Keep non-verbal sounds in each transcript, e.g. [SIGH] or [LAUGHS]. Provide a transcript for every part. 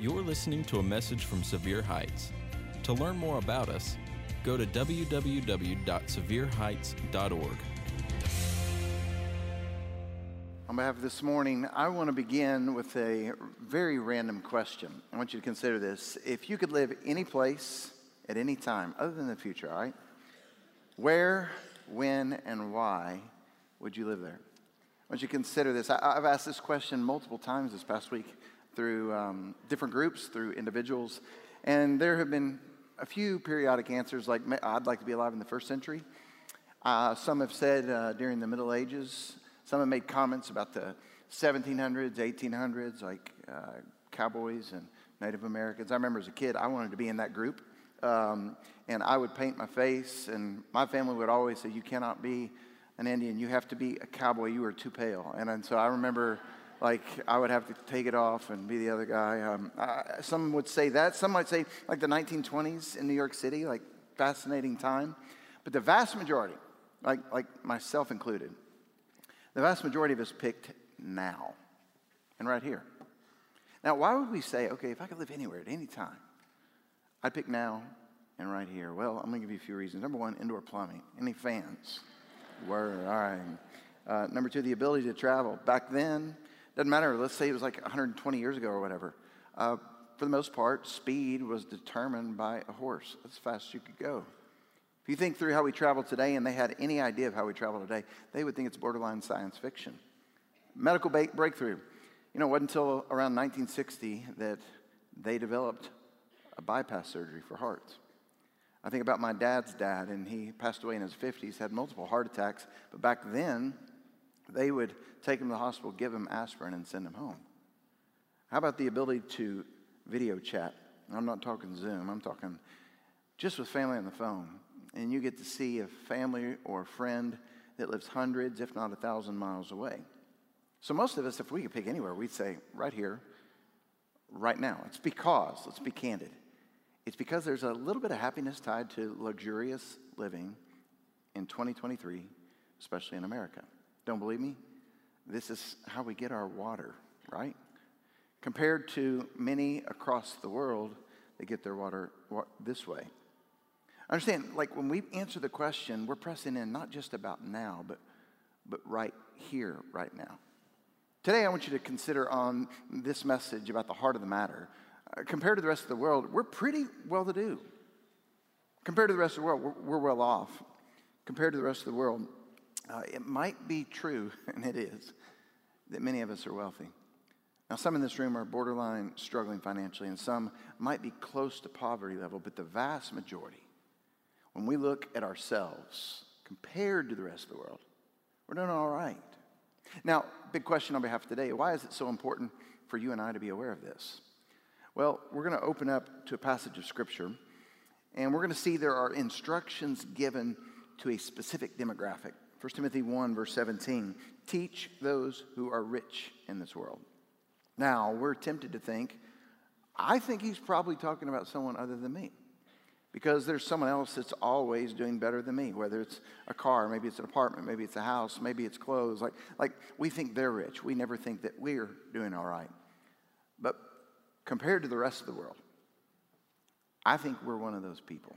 You're listening to a message from Sevier Heights. To learn more about us, go to www.sevierheights.org. On behalf of this morning, I want to begin with a very random question. I want you to consider this. If you could live any place at any time, other than the future, all right? Where, when, and why would you live there? I want you to consider this. I, have asked this question multiple times this past week through um, different groups, through individuals, and there have been a few periodic answers like, I'd like to be alive in the first century. Uh, some have said uh, during the Middle Ages. Some have made comments about the 1700s, 1800s, like uh, cowboys and Native Americans. I remember as a kid, I wanted to be in that group. Um, and I would paint my face, and my family would always say, You cannot be an Indian. You have to be a cowboy. You are too pale. And, and so I remember, like, I would have to take it off and be the other guy. Um, some would say that. Some might say, like, the 1920s in New York City, like, fascinating time. But the vast majority, like, like myself included, the vast majority of us picked now and right here. Now, why would we say, okay, if I could live anywhere at any time, I'd pick now and right here? Well, I'm going to give you a few reasons. Number one, indoor plumbing. Any fans? Word, all right. Uh, number two, the ability to travel. Back then, doesn't matter, let's say it was like 120 years ago or whatever. Uh, for the most part, speed was determined by a horse. That's as fast as you could go. If you think through how we travel today and they had any idea of how we travel today, they would think it's borderline science fiction. Medical ba- breakthrough. You know, it wasn't until around 1960 that they developed a bypass surgery for hearts. I think about my dad's dad, and he passed away in his 50s, had multiple heart attacks. But back then, they would take him to the hospital, give him aspirin, and send him home. How about the ability to video chat? I'm not talking Zoom, I'm talking just with family on the phone. And you get to see a family or a friend that lives hundreds, if not a thousand miles away. So, most of us, if we could pick anywhere, we'd say right here, right now. It's because, let's be candid, it's because there's a little bit of happiness tied to luxurious living in 2023, especially in America. Don't believe me? This is how we get our water, right? Compared to many across the world, they get their water this way. Understand, like when we answer the question, we're pressing in not just about now, but, but right here, right now. Today, I want you to consider on this message about the heart of the matter uh, compared to the rest of the world, we're pretty well to do. Compared to the rest of the world, we're, we're well off. Compared to the rest of the world, uh, it might be true, [LAUGHS] and it is, that many of us are wealthy. Now, some in this room are borderline struggling financially, and some might be close to poverty level, but the vast majority, when we look at ourselves compared to the rest of the world, we're doing all right. Now, big question on behalf of today why is it so important for you and I to be aware of this? Well, we're going to open up to a passage of Scripture, and we're going to see there are instructions given to a specific demographic. 1 Timothy 1, verse 17 teach those who are rich in this world. Now, we're tempted to think, I think he's probably talking about someone other than me. Because there's someone else that's always doing better than me, whether it's a car, maybe it's an apartment, maybe it's a house, maybe it's clothes. Like, like we think they're rich. We never think that we're doing all right. But compared to the rest of the world. I think we're one of those people.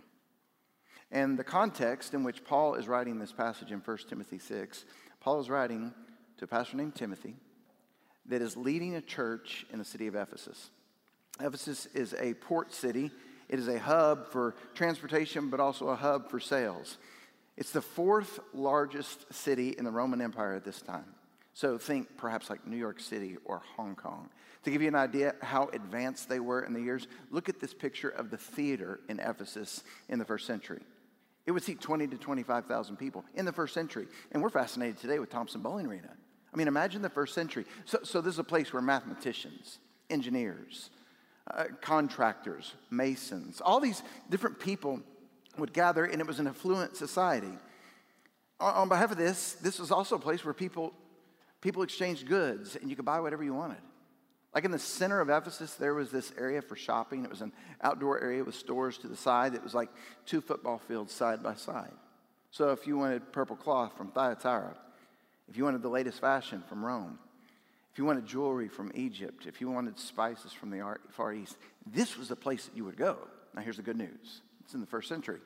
And the context in which Paul is writing this passage in 1 Timothy 6, Paul is writing to a pastor named Timothy that is leading a church in the city of Ephesus. Ephesus is a port city, it is a hub for transportation, but also a hub for sales. It's the fourth largest city in the Roman Empire at this time. So think perhaps like New York City or Hong Kong. To give you an idea how advanced they were in the years, look at this picture of the theater in Ephesus in the first century. It would seat 20 to 25,000 people in the first century. And we're fascinated today with Thompson-Boling Arena. I mean, imagine the first century. So, so this is a place where mathematicians, engineers, uh, contractors, masons, all these different people would gather, and it was an affluent society. On, on behalf of this, this was also a place where people people exchanged goods and you could buy whatever you wanted. Like in the center of Ephesus, there was this area for shopping. It was an outdoor area with stores to the side. It was like two football fields side by side. So if you wanted purple cloth from Thyatira, if you wanted the latest fashion from Rome, if you wanted jewelry from Egypt, if you wanted spices from the Far East, this was the place that you would go. Now, here's the good news it's in the first century.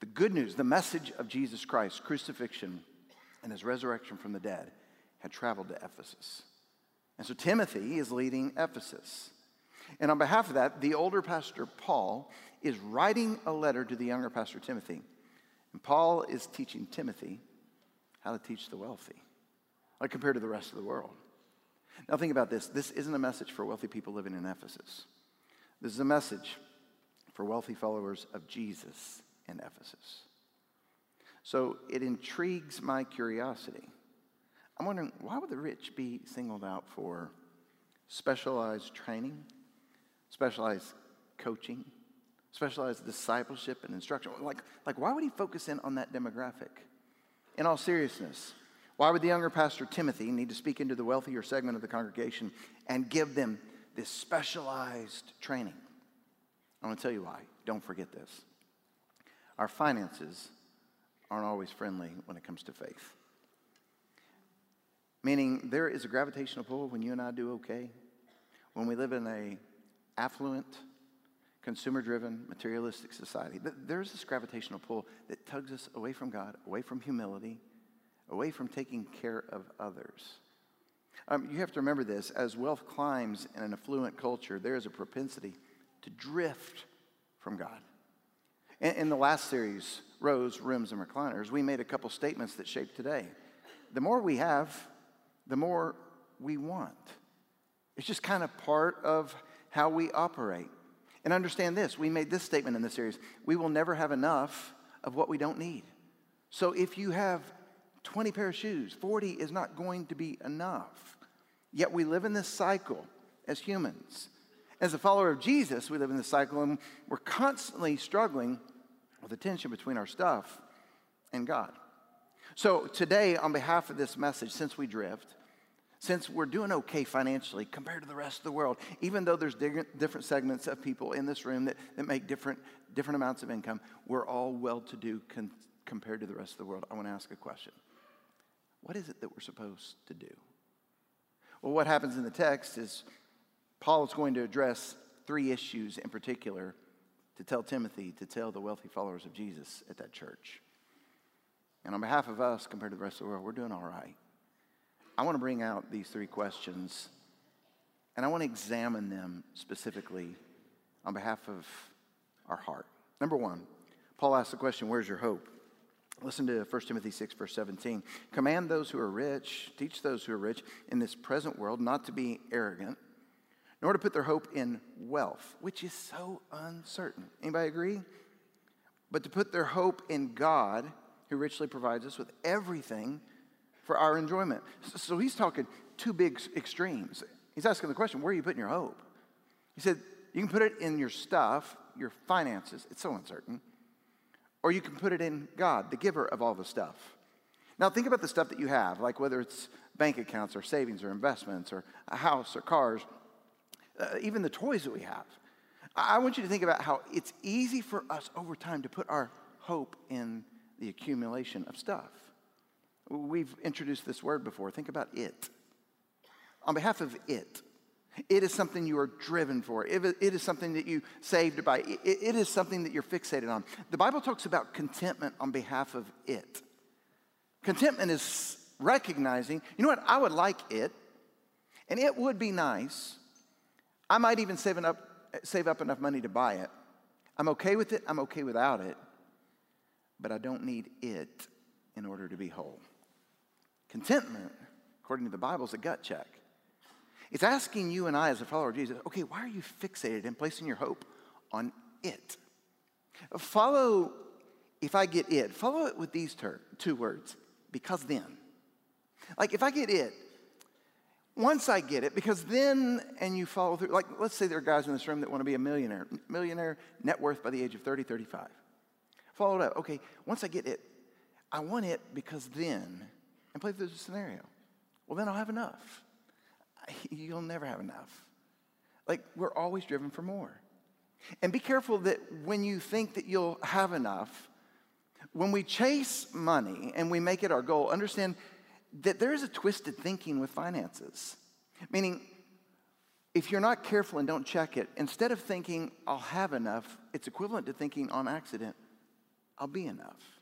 The good news, the message of Jesus Christ, crucifixion, and his resurrection from the dead, had traveled to Ephesus. And so Timothy is leading Ephesus. And on behalf of that, the older pastor Paul is writing a letter to the younger pastor Timothy. And Paul is teaching Timothy how to teach the wealthy, like compared to the rest of the world. Now, think about this this isn't a message for wealthy people living in Ephesus, this is a message for wealthy followers of Jesus in Ephesus. So it intrigues my curiosity. I'm wondering why would the rich be singled out for specialized training, specialized coaching, specialized discipleship and instruction? Like, like why would he focus in on that demographic? In all seriousness, why would the younger pastor Timothy need to speak into the wealthier segment of the congregation and give them this specialized training? I want to tell you why. Don't forget this. Our finances aren't always friendly when it comes to faith. Meaning there is a gravitational pull when you and I do okay. When we live in a affluent, consumer-driven, materialistic society, there's this gravitational pull that tugs us away from God, away from humility, away from taking care of others. Um, you have to remember this as wealth climbs in an affluent culture, there is a propensity to drift from God. In, in the last series, Rows, Rooms, and Recliners, we made a couple statements that shape today. The more we have, the more we want. It's just kind of part of how we operate. And understand this we made this statement in the series we will never have enough of what we don't need. So if you have 20 pair of shoes, 40 is not going to be enough. Yet we live in this cycle as humans. As a follower of Jesus, we live in this cycle and we're constantly struggling with the tension between our stuff and God. So today, on behalf of this message, since we drift, since we're doing okay financially compared to the rest of the world, even though there's different segments of people in this room that, that make different, different amounts of income, we're all well to do con- compared to the rest of the world. I want to ask a question What is it that we're supposed to do? Well, what happens in the text is Paul is going to address three issues in particular to tell Timothy, to tell the wealthy followers of Jesus at that church. And on behalf of us, compared to the rest of the world, we're doing all right. I want to bring out these three questions and I want to examine them specifically on behalf of our heart. Number one, Paul asks the question, Where's your hope? Listen to 1 Timothy 6, verse 17. Command those who are rich, teach those who are rich in this present world not to be arrogant nor to put their hope in wealth, which is so uncertain. Anybody agree? But to put their hope in God, who richly provides us with everything for our enjoyment. So he's talking two big extremes. He's asking the question, where are you putting your hope? He said, you can put it in your stuff, your finances, it's so uncertain, or you can put it in God, the giver of all the stuff. Now, think about the stuff that you have, like whether it's bank accounts or savings or investments or a house or cars uh, even the toys that we have. I want you to think about how it's easy for us over time to put our hope in the accumulation of stuff. We've introduced this word before. Think about it. On behalf of it, it is something you are driven for. It is something that you saved by. It is something that you're fixated on. The Bible talks about contentment on behalf of it. Contentment is recognizing, you know what, I would like it, and it would be nice I might even save up, save up enough money to buy it. I'm okay with it, I'm okay without it, but I don't need it in order to be whole. Contentment, according to the Bible, is a gut check. It's asking you and I, as a follower of Jesus, okay, why are you fixated and placing your hope on it? Follow, if I get it, follow it with these ter- two words, because then. Like, if I get it, once I get it, because then, and you follow through, like let's say there are guys in this room that want to be a millionaire, millionaire net worth by the age of 30, 35. Follow it up. Okay, once I get it, I want it because then, and play through the scenario. Well, then I'll have enough. [LAUGHS] You'll never have enough. Like, we're always driven for more. And be careful that when you think that you'll have enough, when we chase money and we make it our goal, understand that there is a twisted thinking with finances. Meaning, if you're not careful and don't check it, instead of thinking, I'll have enough, it's equivalent to thinking on accident, I'll be enough.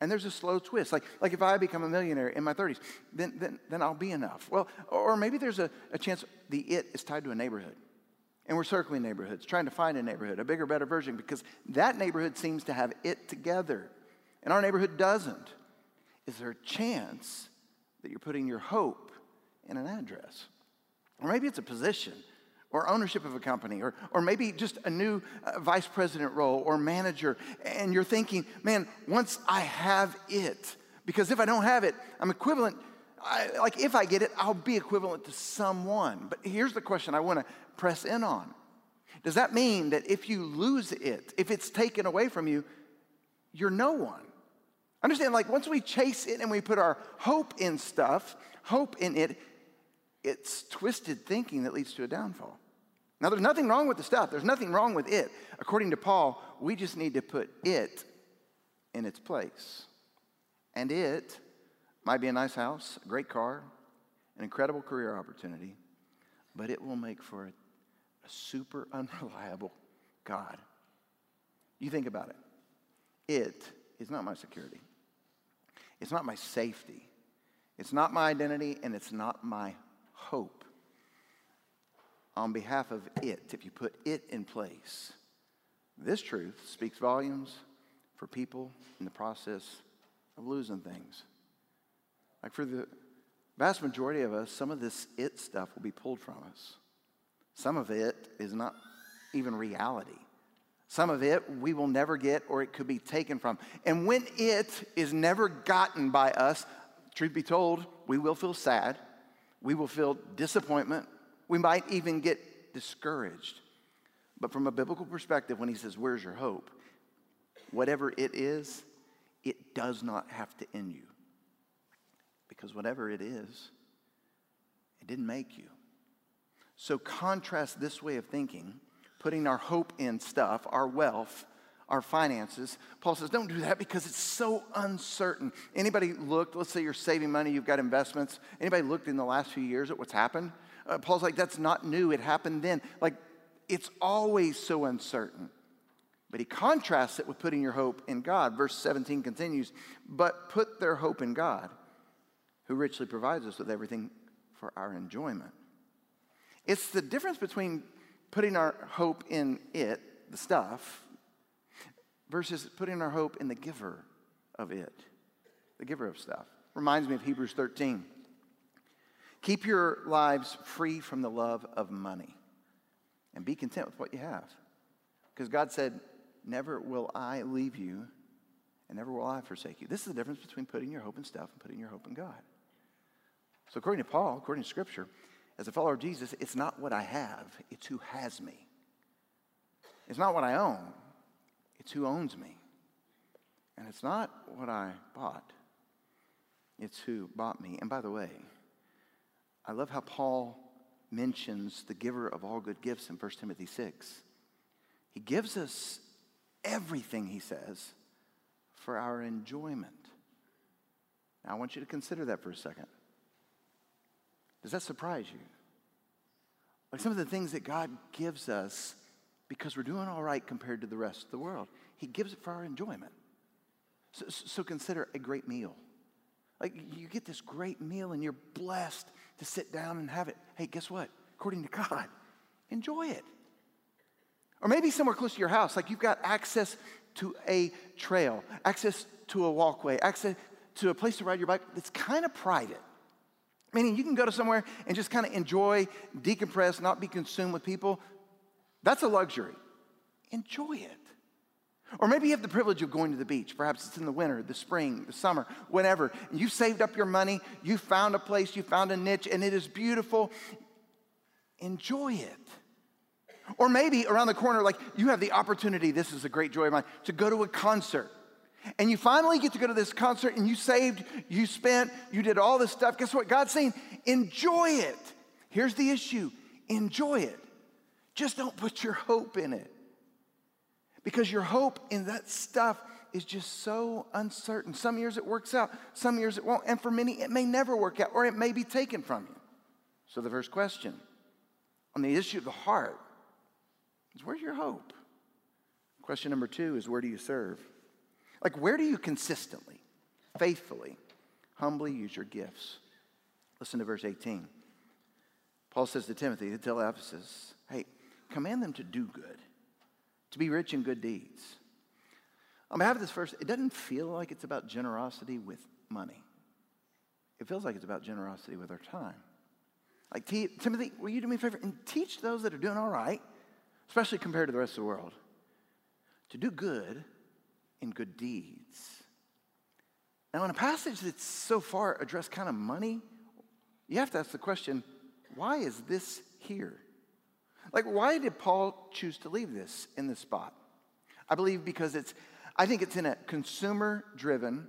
And there's a slow twist. Like, like if I become a millionaire in my 30s, then, then, then I'll be enough. Well, or maybe there's a, a chance the it is tied to a neighborhood. And we're circling neighborhoods, trying to find a neighborhood, a bigger, better version, because that neighborhood seems to have it together. And our neighborhood doesn't. Is there a chance that you're putting your hope in an address? Or maybe it's a position or ownership of a company, or, or maybe just a new uh, vice president role or manager, and you're thinking, man, once I have it, because if I don't have it, I'm equivalent. I, like if I get it, I'll be equivalent to someone. But here's the question I want to press in on Does that mean that if you lose it, if it's taken away from you, you're no one? Understand, like once we chase it and we put our hope in stuff, hope in it, it's twisted thinking that leads to a downfall. Now, there's nothing wrong with the stuff, there's nothing wrong with it. According to Paul, we just need to put it in its place. And it might be a nice house, a great car, an incredible career opportunity, but it will make for a, a super [LAUGHS] unreliable God. You think about it. It is not my security. It's not my safety. It's not my identity, and it's not my hope on behalf of it, if you put it in place, this truth speaks volumes for people in the process of losing things. Like for the vast majority of us, some of this it stuff will be pulled from us. Some of it is not even reality. Some of it we will never get or it could be taken from. And when it is never gotten by us, truth be told, we will feel sad. We will feel disappointment. We might even get discouraged. But from a biblical perspective, when he says, Where's your hope? Whatever it is, it does not have to end you. Because whatever it is, it didn't make you. So contrast this way of thinking, putting our hope in stuff, our wealth, our finances. Paul says, don't do that because it's so uncertain. Anybody looked, let's say you're saving money, you've got investments. Anybody looked in the last few years at what's happened? Uh, Paul's like, that's not new. It happened then. Like, it's always so uncertain. But he contrasts it with putting your hope in God. Verse 17 continues, but put their hope in God, who richly provides us with everything for our enjoyment. It's the difference between putting our hope in it, the stuff, versus putting our hope in the giver of it, the giver of stuff. Reminds me of Hebrews 13. Keep your lives free from the love of money and be content with what you have. Because God said, Never will I leave you and never will I forsake you. This is the difference between putting your hope in stuff and putting your hope in God. So, according to Paul, according to Scripture, as a follower of Jesus, it's not what I have, it's who has me. It's not what I own, it's who owns me. And it's not what I bought, it's who bought me. And by the way, I love how Paul mentions the giver of all good gifts in 1 Timothy 6. He gives us everything, he says, for our enjoyment. Now, I want you to consider that for a second. Does that surprise you? Like some of the things that God gives us because we're doing all right compared to the rest of the world, He gives it for our enjoyment. So, so consider a great meal. Like you get this great meal and you're blessed to sit down and have it. Hey, guess what? According to God, enjoy it. Or maybe somewhere close to your house, like you've got access to a trail, access to a walkway, access to a place to ride your bike that's kind of private. Meaning you can go to somewhere and just kind of enjoy, decompress, not be consumed with people. That's a luxury. Enjoy it. Or maybe you have the privilege of going to the beach. Perhaps it's in the winter, the spring, the summer, whenever. You've saved up your money, you found a place, you found a niche, and it is beautiful. Enjoy it. Or maybe around the corner, like you have the opportunity, this is a great joy of mine, to go to a concert. And you finally get to go to this concert and you saved, you spent, you did all this stuff. Guess what? God's saying, enjoy it. Here's the issue enjoy it. Just don't put your hope in it because your hope in that stuff is just so uncertain. Some years it works out, some years it won't, and for many it may never work out or it may be taken from you. So, the first question on the issue of the heart is where's your hope? Question number two is where do you serve? Like, where do you consistently, faithfully, humbly use your gifts? Listen to verse 18. Paul says to Timothy, to tell Ephesus, hey, command them to do good, to be rich in good deeds. On behalf of this verse, it doesn't feel like it's about generosity with money. It feels like it's about generosity with our time. Like, Timothy, will you do me a favor and teach those that are doing all right, especially compared to the rest of the world, to do good in good deeds. Now, in a passage that's so far addressed kind of money, you have to ask the question why is this here? Like, why did Paul choose to leave this in this spot? I believe because it's, I think it's in a consumer driven,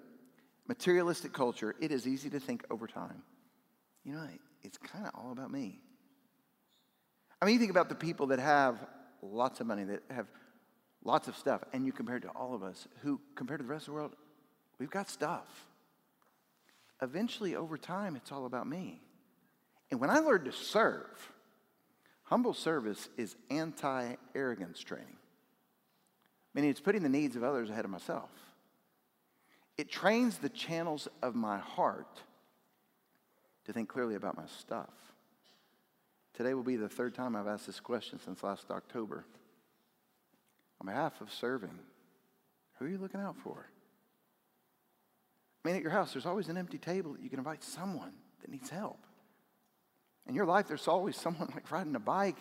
materialistic culture, it is easy to think over time. You know, it's kind of all about me. I mean, you think about the people that have lots of money, that have lots of stuff, and you compare it to all of us who, compared to the rest of the world, we've got stuff. Eventually, over time, it's all about me. And when I learned to serve, humble service is anti arrogance training, meaning it's putting the needs of others ahead of myself. It trains the channels of my heart to think clearly about my stuff. Today will be the third time I've asked this question since last October. On behalf of serving, who are you looking out for? I mean, at your house, there's always an empty table that you can invite someone that needs help. In your life, there's always someone like riding a bike.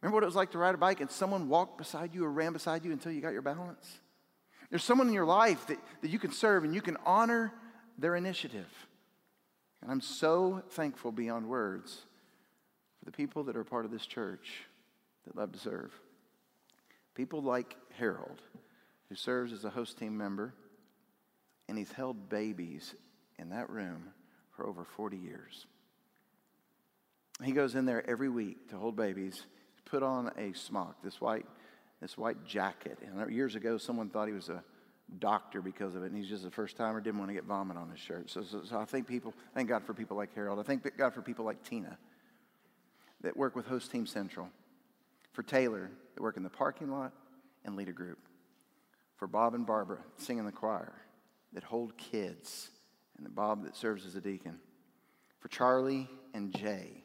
Remember what it was like to ride a bike and someone walked beside you or ran beside you until you got your balance? There's someone in your life that, that you can serve and you can honor their initiative. And I'm so thankful beyond words for the people that are part of this church that love to serve. People like Harold, who serves as a host team member, and he's held babies in that room for over 40 years. He goes in there every week to hold babies, put on a smock, this white, this white jacket. And years ago, someone thought he was a doctor because of it, and he's just a first timer, didn't want to get vomit on his shirt. So, so, so I thank people, thank God for people like Harold. I thank God for people like Tina that work with Host Team Central, for Taylor that work in the parking lot and lead a group, for Bob and Barbara sing in the choir that hold kids, and Bob that serves as a deacon, for Charlie and Jay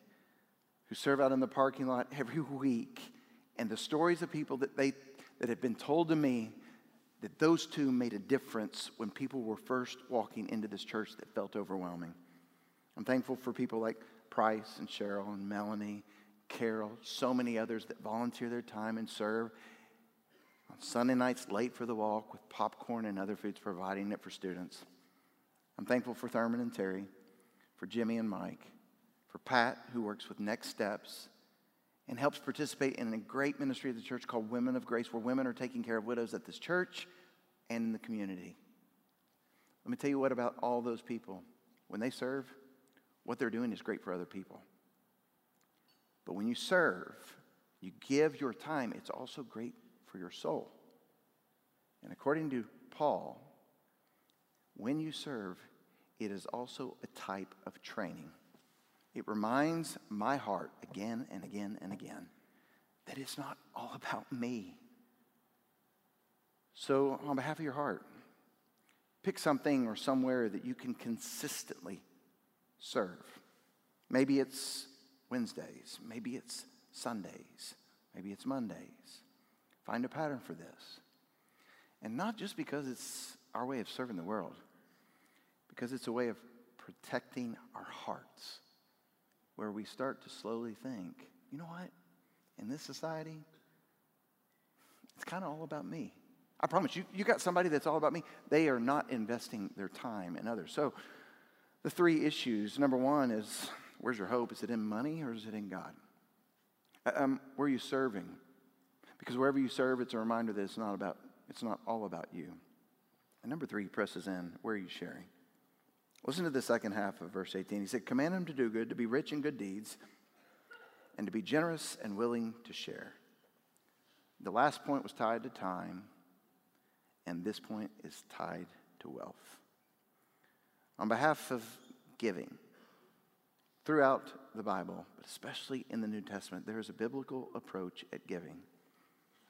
who serve out in the parking lot every week, and the stories of people that they that have been told to me that those two made a difference when people were first walking into this church that felt overwhelming. I'm thankful for people like Price and Cheryl and Melanie, Carol, so many others that volunteer their time and serve on Sunday nights late for the walk with popcorn and other foods, providing it for students. I'm thankful for Thurman and Terry, for Jimmy and Mike, for Pat, who works with Next Steps and helps participate in a great ministry of the church called Women of Grace, where women are taking care of widows at this church and in the community. Let me tell you what about all those people. When they serve, what they're doing is great for other people. But when you serve, you give your time, it's also great for your soul. And according to Paul, when you serve, it is also a type of training. It reminds my heart again and again and again that it's not all about me. So, on behalf of your heart, pick something or somewhere that you can consistently serve. Maybe it's Wednesdays, maybe it's Sundays, maybe it's Mondays. Find a pattern for this. And not just because it's our way of serving the world, because it's a way of protecting our hearts where we start to slowly think, you know what? In this society, it's kind of all about me. I promise you, you got somebody that's all about me. They are not investing their time in others. So, the three issues number one is where's your hope? Is it in money or is it in God? Uh, um, where are you serving? Because wherever you serve, it's a reminder that it's not about, it's not all about you. And number three, presses in, where are you sharing? Listen to the second half of verse 18. He said, Command him to do good, to be rich in good deeds, and to be generous and willing to share. The last point was tied to time, and this point is tied to wealth. On behalf of giving, throughout the Bible, but especially in the New Testament, there is a biblical approach at giving.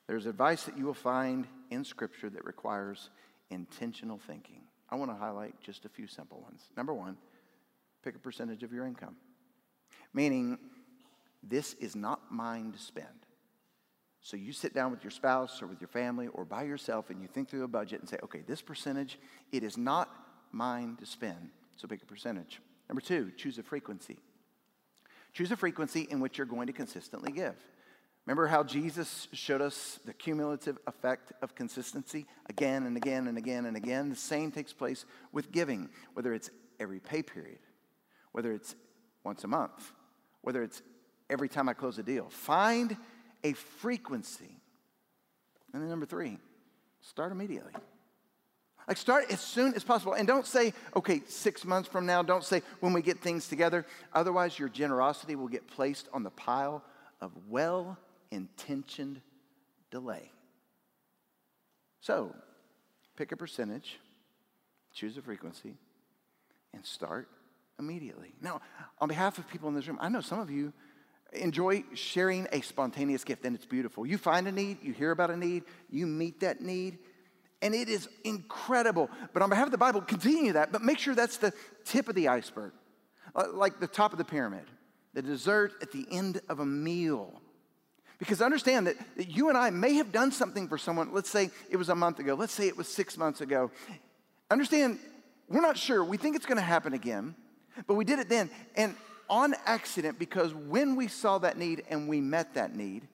There's advice that you will find in Scripture that requires intentional thinking. I want to highlight just a few simple ones. Number one, pick a percentage of your income, meaning this is not mine to spend. So you sit down with your spouse or with your family or by yourself and you think through a budget and say, okay, this percentage, it is not mine to spend. So pick a percentage. Number two, choose a frequency. Choose a frequency in which you're going to consistently give. Remember how Jesus showed us the cumulative effect of consistency again and again and again and again? The same takes place with giving, whether it's every pay period, whether it's once a month, whether it's every time I close a deal. Find a frequency. And then number three, start immediately. Like start as soon as possible. And don't say, okay, six months from now. Don't say when we get things together. Otherwise, your generosity will get placed on the pile of well intentioned delay. So, pick a percentage, choose a frequency, and start immediately. Now, on behalf of people in this room, I know some of you enjoy sharing a spontaneous gift, and it's beautiful. You find a need, you hear about a need, you meet that need, and it is incredible. But on behalf of the Bible, continue that, but make sure that's the tip of the iceberg, like the top of the pyramid, the dessert at the end of a meal. Because understand that, that you and I may have done something for someone, let's say it was a month ago, let's say it was six months ago. Understand, we're not sure. We think it's going to happen again, but we did it then. And on accident because when we saw that need and we met that need,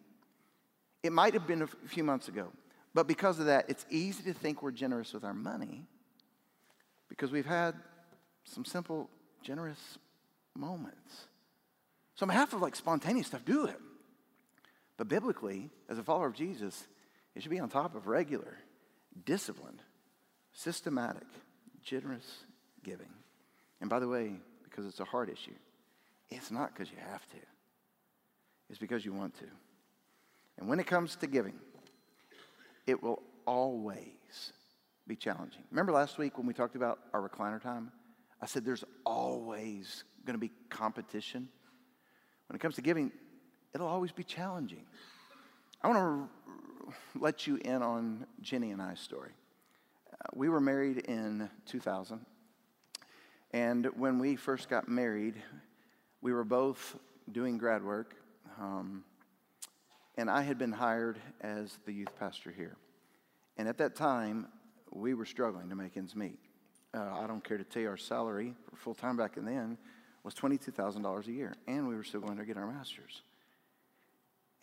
it might have been a few months ago. But because of that, it's easy to think we're generous with our money because we've had some simple, generous moments. So, on behalf of like spontaneous stuff, do it. But biblically, as a follower of Jesus, it should be on top of regular, disciplined, systematic, generous giving. And by the way, because it's a heart issue, it's not because you have to, it's because you want to. And when it comes to giving, it will always be challenging. Remember last week when we talked about our recliner time? I said there's always going to be competition. When it comes to giving, it'll always be challenging. I want to let you in on Jenny and I's story. Uh, we were married in 2000. And when we first got married, we were both doing grad work, um, and I had been hired as the youth pastor here. And at that time, we were struggling to make ends meet. Uh, I don't care to tell you our salary for full time back then was $22,000 a year, and we were still going to get our master's.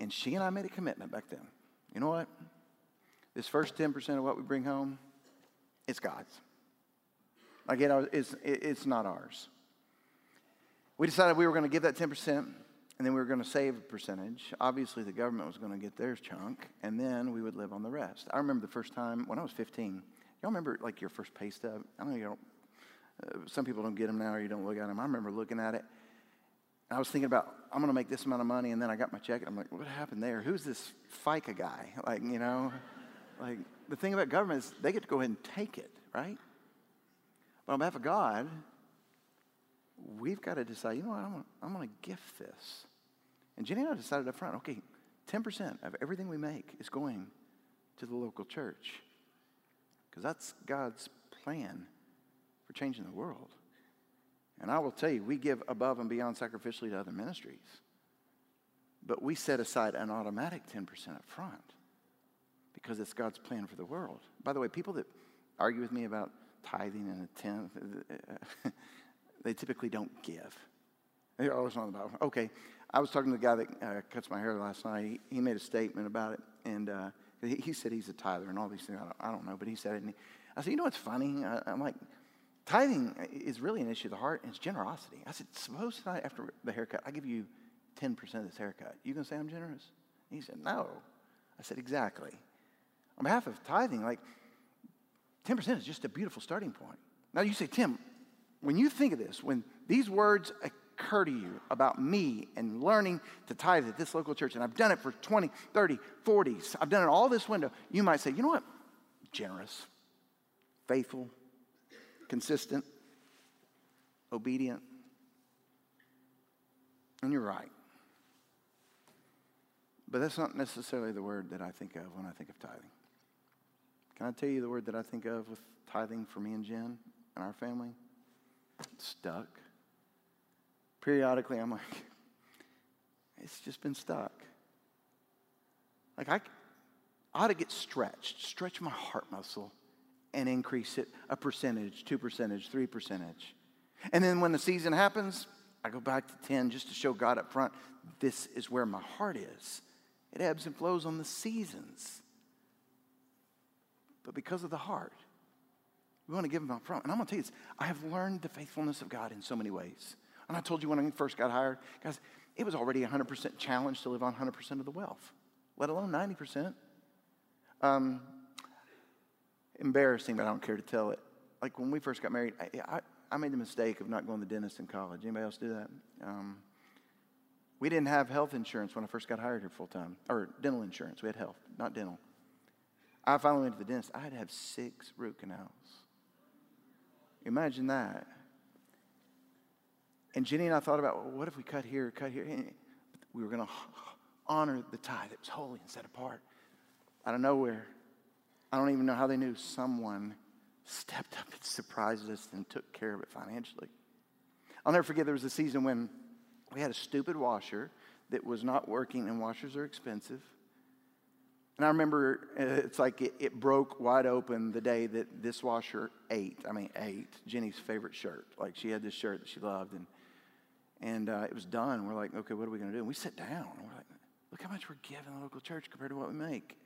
And she and I made a commitment back then. You know what? This first 10% of what we bring home, it's God's. Again, it's, it's not ours. We decided we were going to give that 10%, and then we were going to save a percentage. Obviously, the government was going to get their chunk, and then we would live on the rest. I remember the first time when I was 15. Y'all remember like your first pay stub? I know you don't. Uh, some people don't get them now, or you don't look at them. I remember looking at it. I was thinking about, I'm going to make this amount of money, and then I got my check, and I'm like, what happened there? Who's this FICA guy? Like, you know, like the thing about government is they get to go ahead and take it, right? But on behalf of God, we've got to decide, you know what, I'm, I'm going to gift this. And Jenny and I decided up front, okay, 10% of everything we make is going to the local church. Because that's God's plan for changing the world. And I will tell you, we give above and beyond sacrificially to other ministries. But we set aside an automatic 10% up front because it's God's plan for the world. By the way, people that argue with me about tithing and a tenth, [LAUGHS] they typically don't give. They're always on the Bible. Okay, I was talking to the guy that uh, cuts my hair last night. He, he, made a statement about it, and uh, he, he, said he's a tither and all these things. I don't, I don't know, but he said it. And he, I said, you know what's funny? I, am like, tithing is really an issue of the heart, and it's generosity. I said, suppose tonight after the haircut, I give you 10% of this haircut. You gonna say I'm generous? he said, no. I said, exactly. On behalf of tithing, like 10% is just a beautiful starting point. Now you say, Tim, when you think of this, when these words occur to you about me and learning to tithe at this local church, and I've done it for 20, 30, 40, I've done it all this window, you might say, you know what? Generous, faithful, consistent, obedient. And you're right. But that's not necessarily the word that I think of when I think of tithing. Can I tell you the word that I think of with tithing for me and Jen and our family? Stuck. Periodically, I'm like, it's just been stuck. Like, I, I ought to get stretched, stretch my heart muscle, and increase it a percentage, two percentage, three percentage. And then when the season happens, I go back to 10 just to show God up front this is where my heart is. It ebbs and flows on the seasons. But because of the heart, we want to give Him up front. And I'm going to tell you this I have learned the faithfulness of God in so many ways. And I told you when I first got hired, guys, it was already 100% challenge to live on 100% of the wealth, let alone 90%. Um, embarrassing, but I don't care to tell it. Like when we first got married, I, I, I made the mistake of not going to the dentist in college. Anybody else do that? Um, we didn't have health insurance when I first got hired here full time, or dental insurance. We had health, not dental. I finally went to the dentist. I had to have six root canals. Imagine that. And Jenny and I thought about, well, what if we cut here, cut here? We were going to honor the tithe that was holy and set apart. Out of nowhere, I don't even know how they knew someone stepped up and surprised us and took care of it financially. I'll never forget there was a season when we had a stupid washer that was not working, and washers are expensive. And I remember uh, it's like it, it, broke wide open the day that this washer ate. I mean, ate Jenny's favorite shirt. Like she had this shirt that she loved, and and uh, it was done. We're like, okay, what are we going to do? And we sit down. And we're like, look how much we're giving the local church compared to what we make.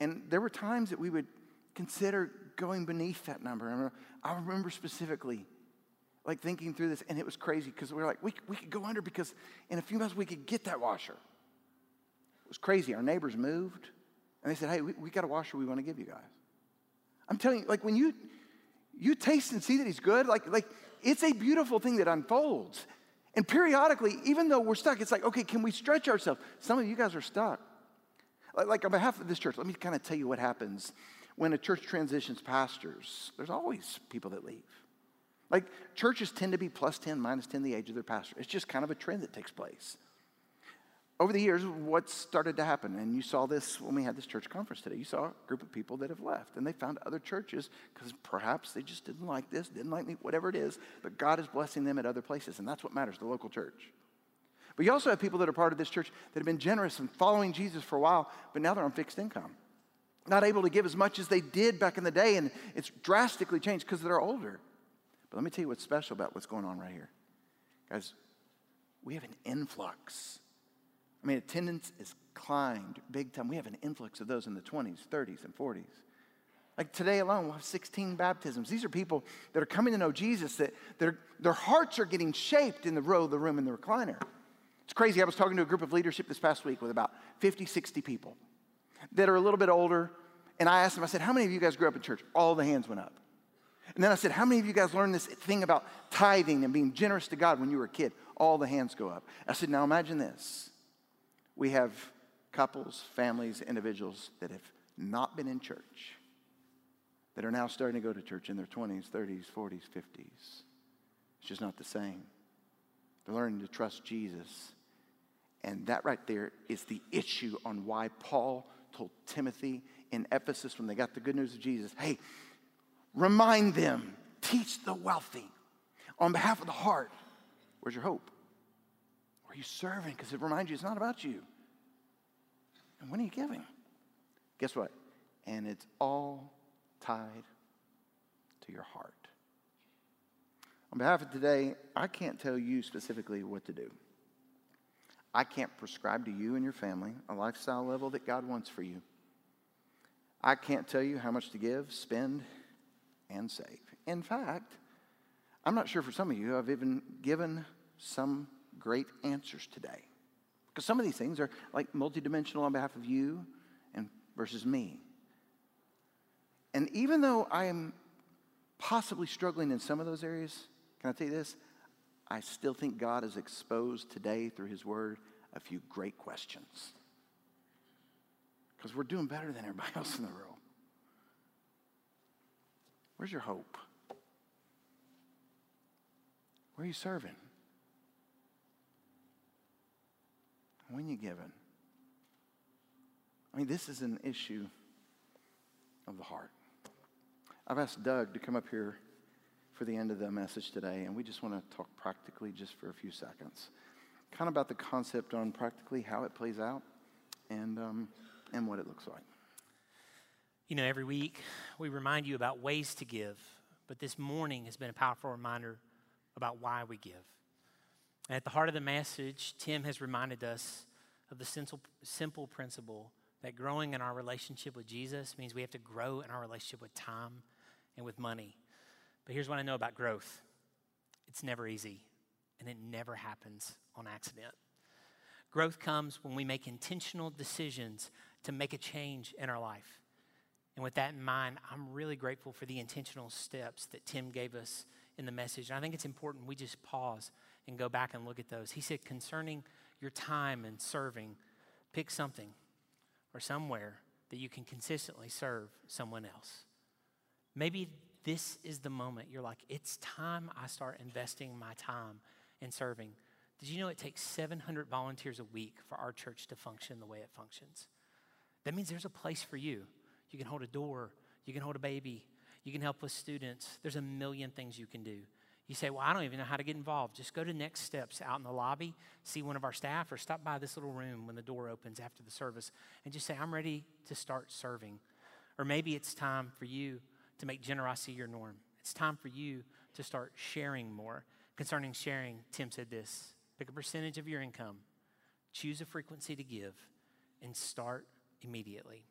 And there were times that we would consider going beneath that number. I remember specifically like thinking through this, and it was crazy because we were like, we, we could go under because in a few months we could get that washer. It was crazy. Our neighbors moved, and they said, hey, we, we got a washer we want to give you guys. I'm telling you, like when you you taste and see that he's good, like, like it's a beautiful thing that unfolds. And periodically, even though we're stuck, it's like, okay, can we stretch ourselves? Some of you guys are stuck. Like, on behalf of this church, let me kind of tell you what happens when a church transitions pastors. There's always people that leave. Like churches tend to be plus 10, minus 10 the age of their pastor. It's just kind of a trend that takes place. Over the years, what started to happen, and you saw this when we had this church conference today, you saw a group of people that have left, and they found other churches because perhaps they just didn't like this, didn't like me, whatever it is, but God is blessing them at other places, and that's what matters, the local church. But you also have people that are part of this church that have been generous and following Jesus for a while, but now they're on fixed income. Not able to give as much as they did back in the day, and it's drastically changed because they're older. But let me tell you what's special about what's going on right here. Guys, we have an influx. I mean, attendance is climbed big time. We have an influx of those in the 20s, 30s, and 40s. Like today alone, we'll have 16 baptisms. These are people that are coming to know Jesus, that their, their hearts are getting shaped in the row the room in the recliner. It's crazy. I was talking to a group of leadership this past week with about 50, 60 people that are a little bit older. And I asked them, I said, How many of you guys grew up in church? All the hands went up. And then I said, How many of you guys learned this thing about tithing and being generous to God when you were a kid? All the hands go up. I said, Now imagine this. We have couples, families, individuals that have not been in church, that are now starting to go to church in their 20s, 30s, 40s, 50s. It's just not the same. They're learning to trust Jesus. And that right there is the issue on why Paul told Timothy in Ephesus when they got the good news of Jesus hey, remind them, teach the wealthy on behalf of the heart. Where's your hope? Where are you serving? Because it reminds you it's not about you. And when are you giving? Guess what? And it's all tied to your heart. On behalf of today, I can't tell you specifically what to do. I can't prescribe to you and your family a lifestyle level that God wants for you. I can't tell you how much to give, spend, and save. In fact, I'm not sure for some of you I've even given some great answers today. Because some of these things are like multidimensional on behalf of you and versus me. And even though I am possibly struggling in some of those areas, can I tell you this? I still think God has exposed today through His Word a few great questions. Because we're doing better than everybody [LAUGHS] else in the room. Where's your hope? Where are you serving? When are you giving? I mean, this is an issue of the heart. I've asked Doug to come up here for the end of the message today, and we just want to talk practically just for a few seconds. Kind of about the concept on practically how it plays out and, um, and what it looks like. You know, every week we remind you about ways to give, but this morning has been a powerful reminder about why we give. And at the heart of the message, Tim has reminded us of the simple, simple principle that growing in our relationship with Jesus means we have to grow in our relationship with time and with money. But here's what I know about growth it's never easy, and it never happens on accident. Growth comes when we make intentional decisions to make a change in our life. And with that in mind, I'm really grateful for the intentional steps that Tim gave us in the message. And I think it's important we just pause and go back and look at those. He said, concerning your time and serving, pick something or somewhere that you can consistently serve someone else. Maybe this is the moment you're like, it's time I start investing my time in serving. Did you know it takes 700 volunteers a week for our church to function the way it functions? That means there's a place for you. You can hold a door, you can hold a baby, you can help with students. There's a million things you can do. You say, Well, I don't even know how to get involved. Just go to next steps out in the lobby, see one of our staff, or stop by this little room when the door opens after the service and just say, I'm ready to start serving. Or maybe it's time for you to make generosity your norm. It's time for you to start sharing more. Concerning sharing, Tim said this pick a percentage of your income, choose a frequency to give, and start immediately.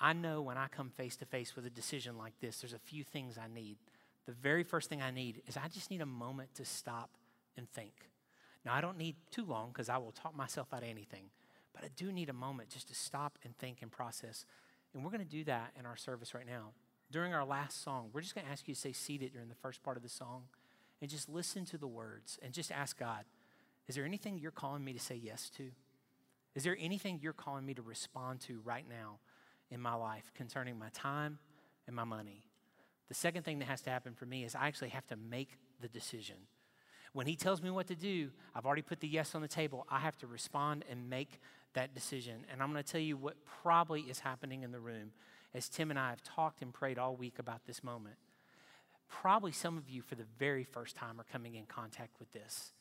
I know when I come face to face with a decision like this, there's a few things I need the very first thing I need is I just need a moment to stop and think. Now, I don't need too long because I will talk myself out of anything, but I do need a moment just to stop and think and process. And we're going to do that in our service right now. During our last song, we're just going to ask you to stay seated during the first part of the song and just listen to the words and just ask God, is there anything you're calling me to say yes to? Is there anything you're calling me to respond to right now in my life concerning my time and my money? The second thing that has to happen for me is I actually have to make the decision. When he tells me what to do, I've already put the yes on the table. I have to respond and make that decision. And I'm going to tell you what probably is happening in the room as Tim and I have talked and prayed all week about this moment. Probably some of you, for the very first time, are coming in contact with this.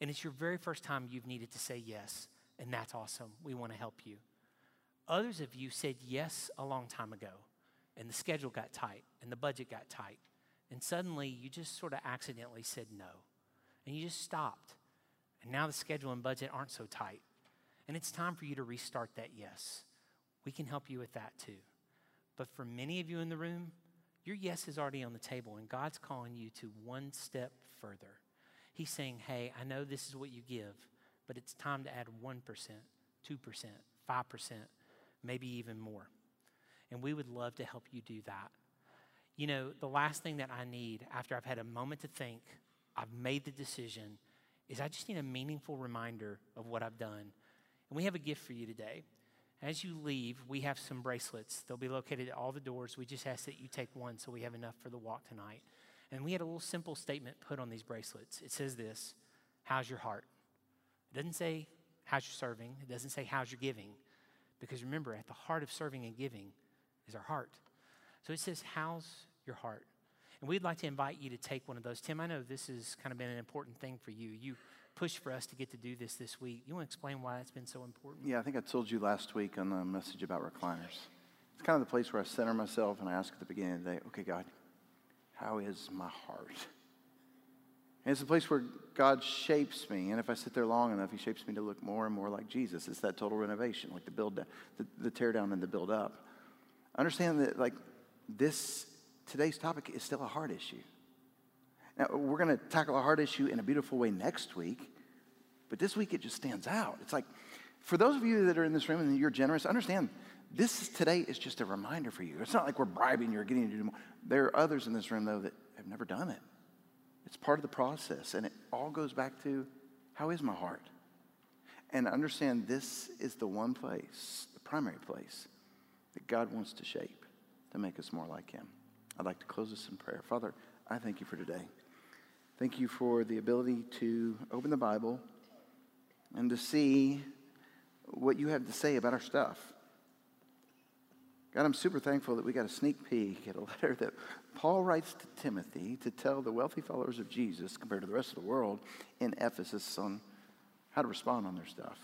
And it's your very first time you've needed to say yes. And that's awesome. We want to help you. Others of you said yes a long time ago and the schedule got tight and the budget got tight. And suddenly you just sort of accidentally said no. And you just stopped. And now the schedule and budget aren't so tight. And it's time for you to restart that yes. We can help you with that too. But for many of you in the room, your yes is already on the table, and God's calling you to one step further. He's saying, Hey, I know this is what you give, but it's time to add 1%, 2%, 5%, maybe even more and we would love to help you do that. You know, the last thing that I need after I've had a moment to think, I've made the decision, is I just need a meaningful reminder of what I've done. And we have a gift for you today. As you leave, we have some bracelets. They'll be located at all the doors. We just ask that you take one so we have enough for the walk tonight. And we had a little simple statement put on these bracelets. It says this How's your heart? It doesn't say, How's your serving? It doesn't say, How's your giving? Because remember, at the heart of serving and giving is our heart. So it says, How's your heart? And we'd like to invite you to take one of those. Tim, I know this has kind of been an important thing for you. You pushed for us to get to do this this week. You want to explain why that's been so important? Yeah, I think I told you last week on the message about recliners. It's kind of the place where I center myself and I ask at the beginning of the day, okay, God, how is my heart? And it's a place where God shapes me. And if I sit there long enough, He shapes me to look more and more like Jesus. It's that total renovation, like the build, the, the tear down and the build up. Understand that, like, this, today's topic is still a hard issue. Now, we're going to tackle a hard issue in a beautiful way next week, but this week it just stands out. It's like, for those of you that are in this room and you're generous, understand this today is just a reminder for you. It's not like we're bribing you or getting you to do more. There are others in this room, though, that have never done it. It's part of the process, and it all goes back to how is my heart? And understand this is the one place, the primary place, that God wants to shape to make us more like Him. I'd like to close this in prayer. Father, I thank you for today. Thank you for the ability to open the Bible and to see what you have to say about our stuff. God, I'm super thankful that we got a sneak peek at a [LAUGHS] letter that Paul writes to Timothy to tell the wealthy followers of Jesus, compared to the rest of the world, in Ephesus on how to respond on their stuff.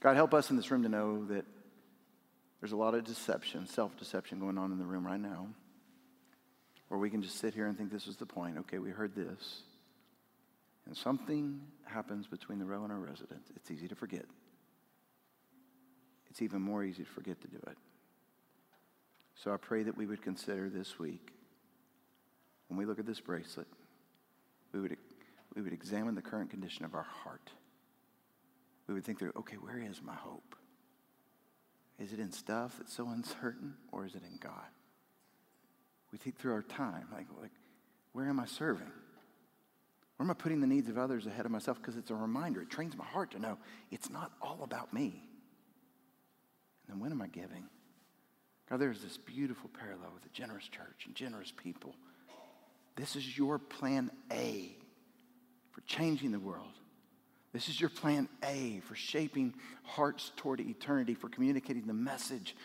God, help us in this room to know that there's a lot of deception, self deception going on in the room right now, where we can just sit here and think this is the point. Okay, we heard this. And something happens between the row and our resident. It's easy to forget. It's even more easy to forget to do it. So I pray that we would consider this week, when we look at this bracelet, we would, we would examine the current condition of our heart. We would think through, okay, where is my hope? Is it in stuff that's so uncertain, or is it in God? We think through our time, like, like where am I serving? Where am I putting the needs of others ahead of myself? Because it's a reminder. It trains my heart to know it's not all about me. And then when am I giving? God, there's this beautiful parallel with a generous church and generous people. This is your plan A for changing the world. This is your plan A for shaping hearts toward eternity, for communicating the message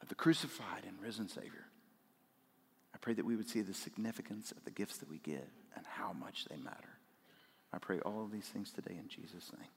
of the crucified and risen Savior. Pray that we would see the significance of the gifts that we give and how much they matter. I pray all of these things today in Jesus' name.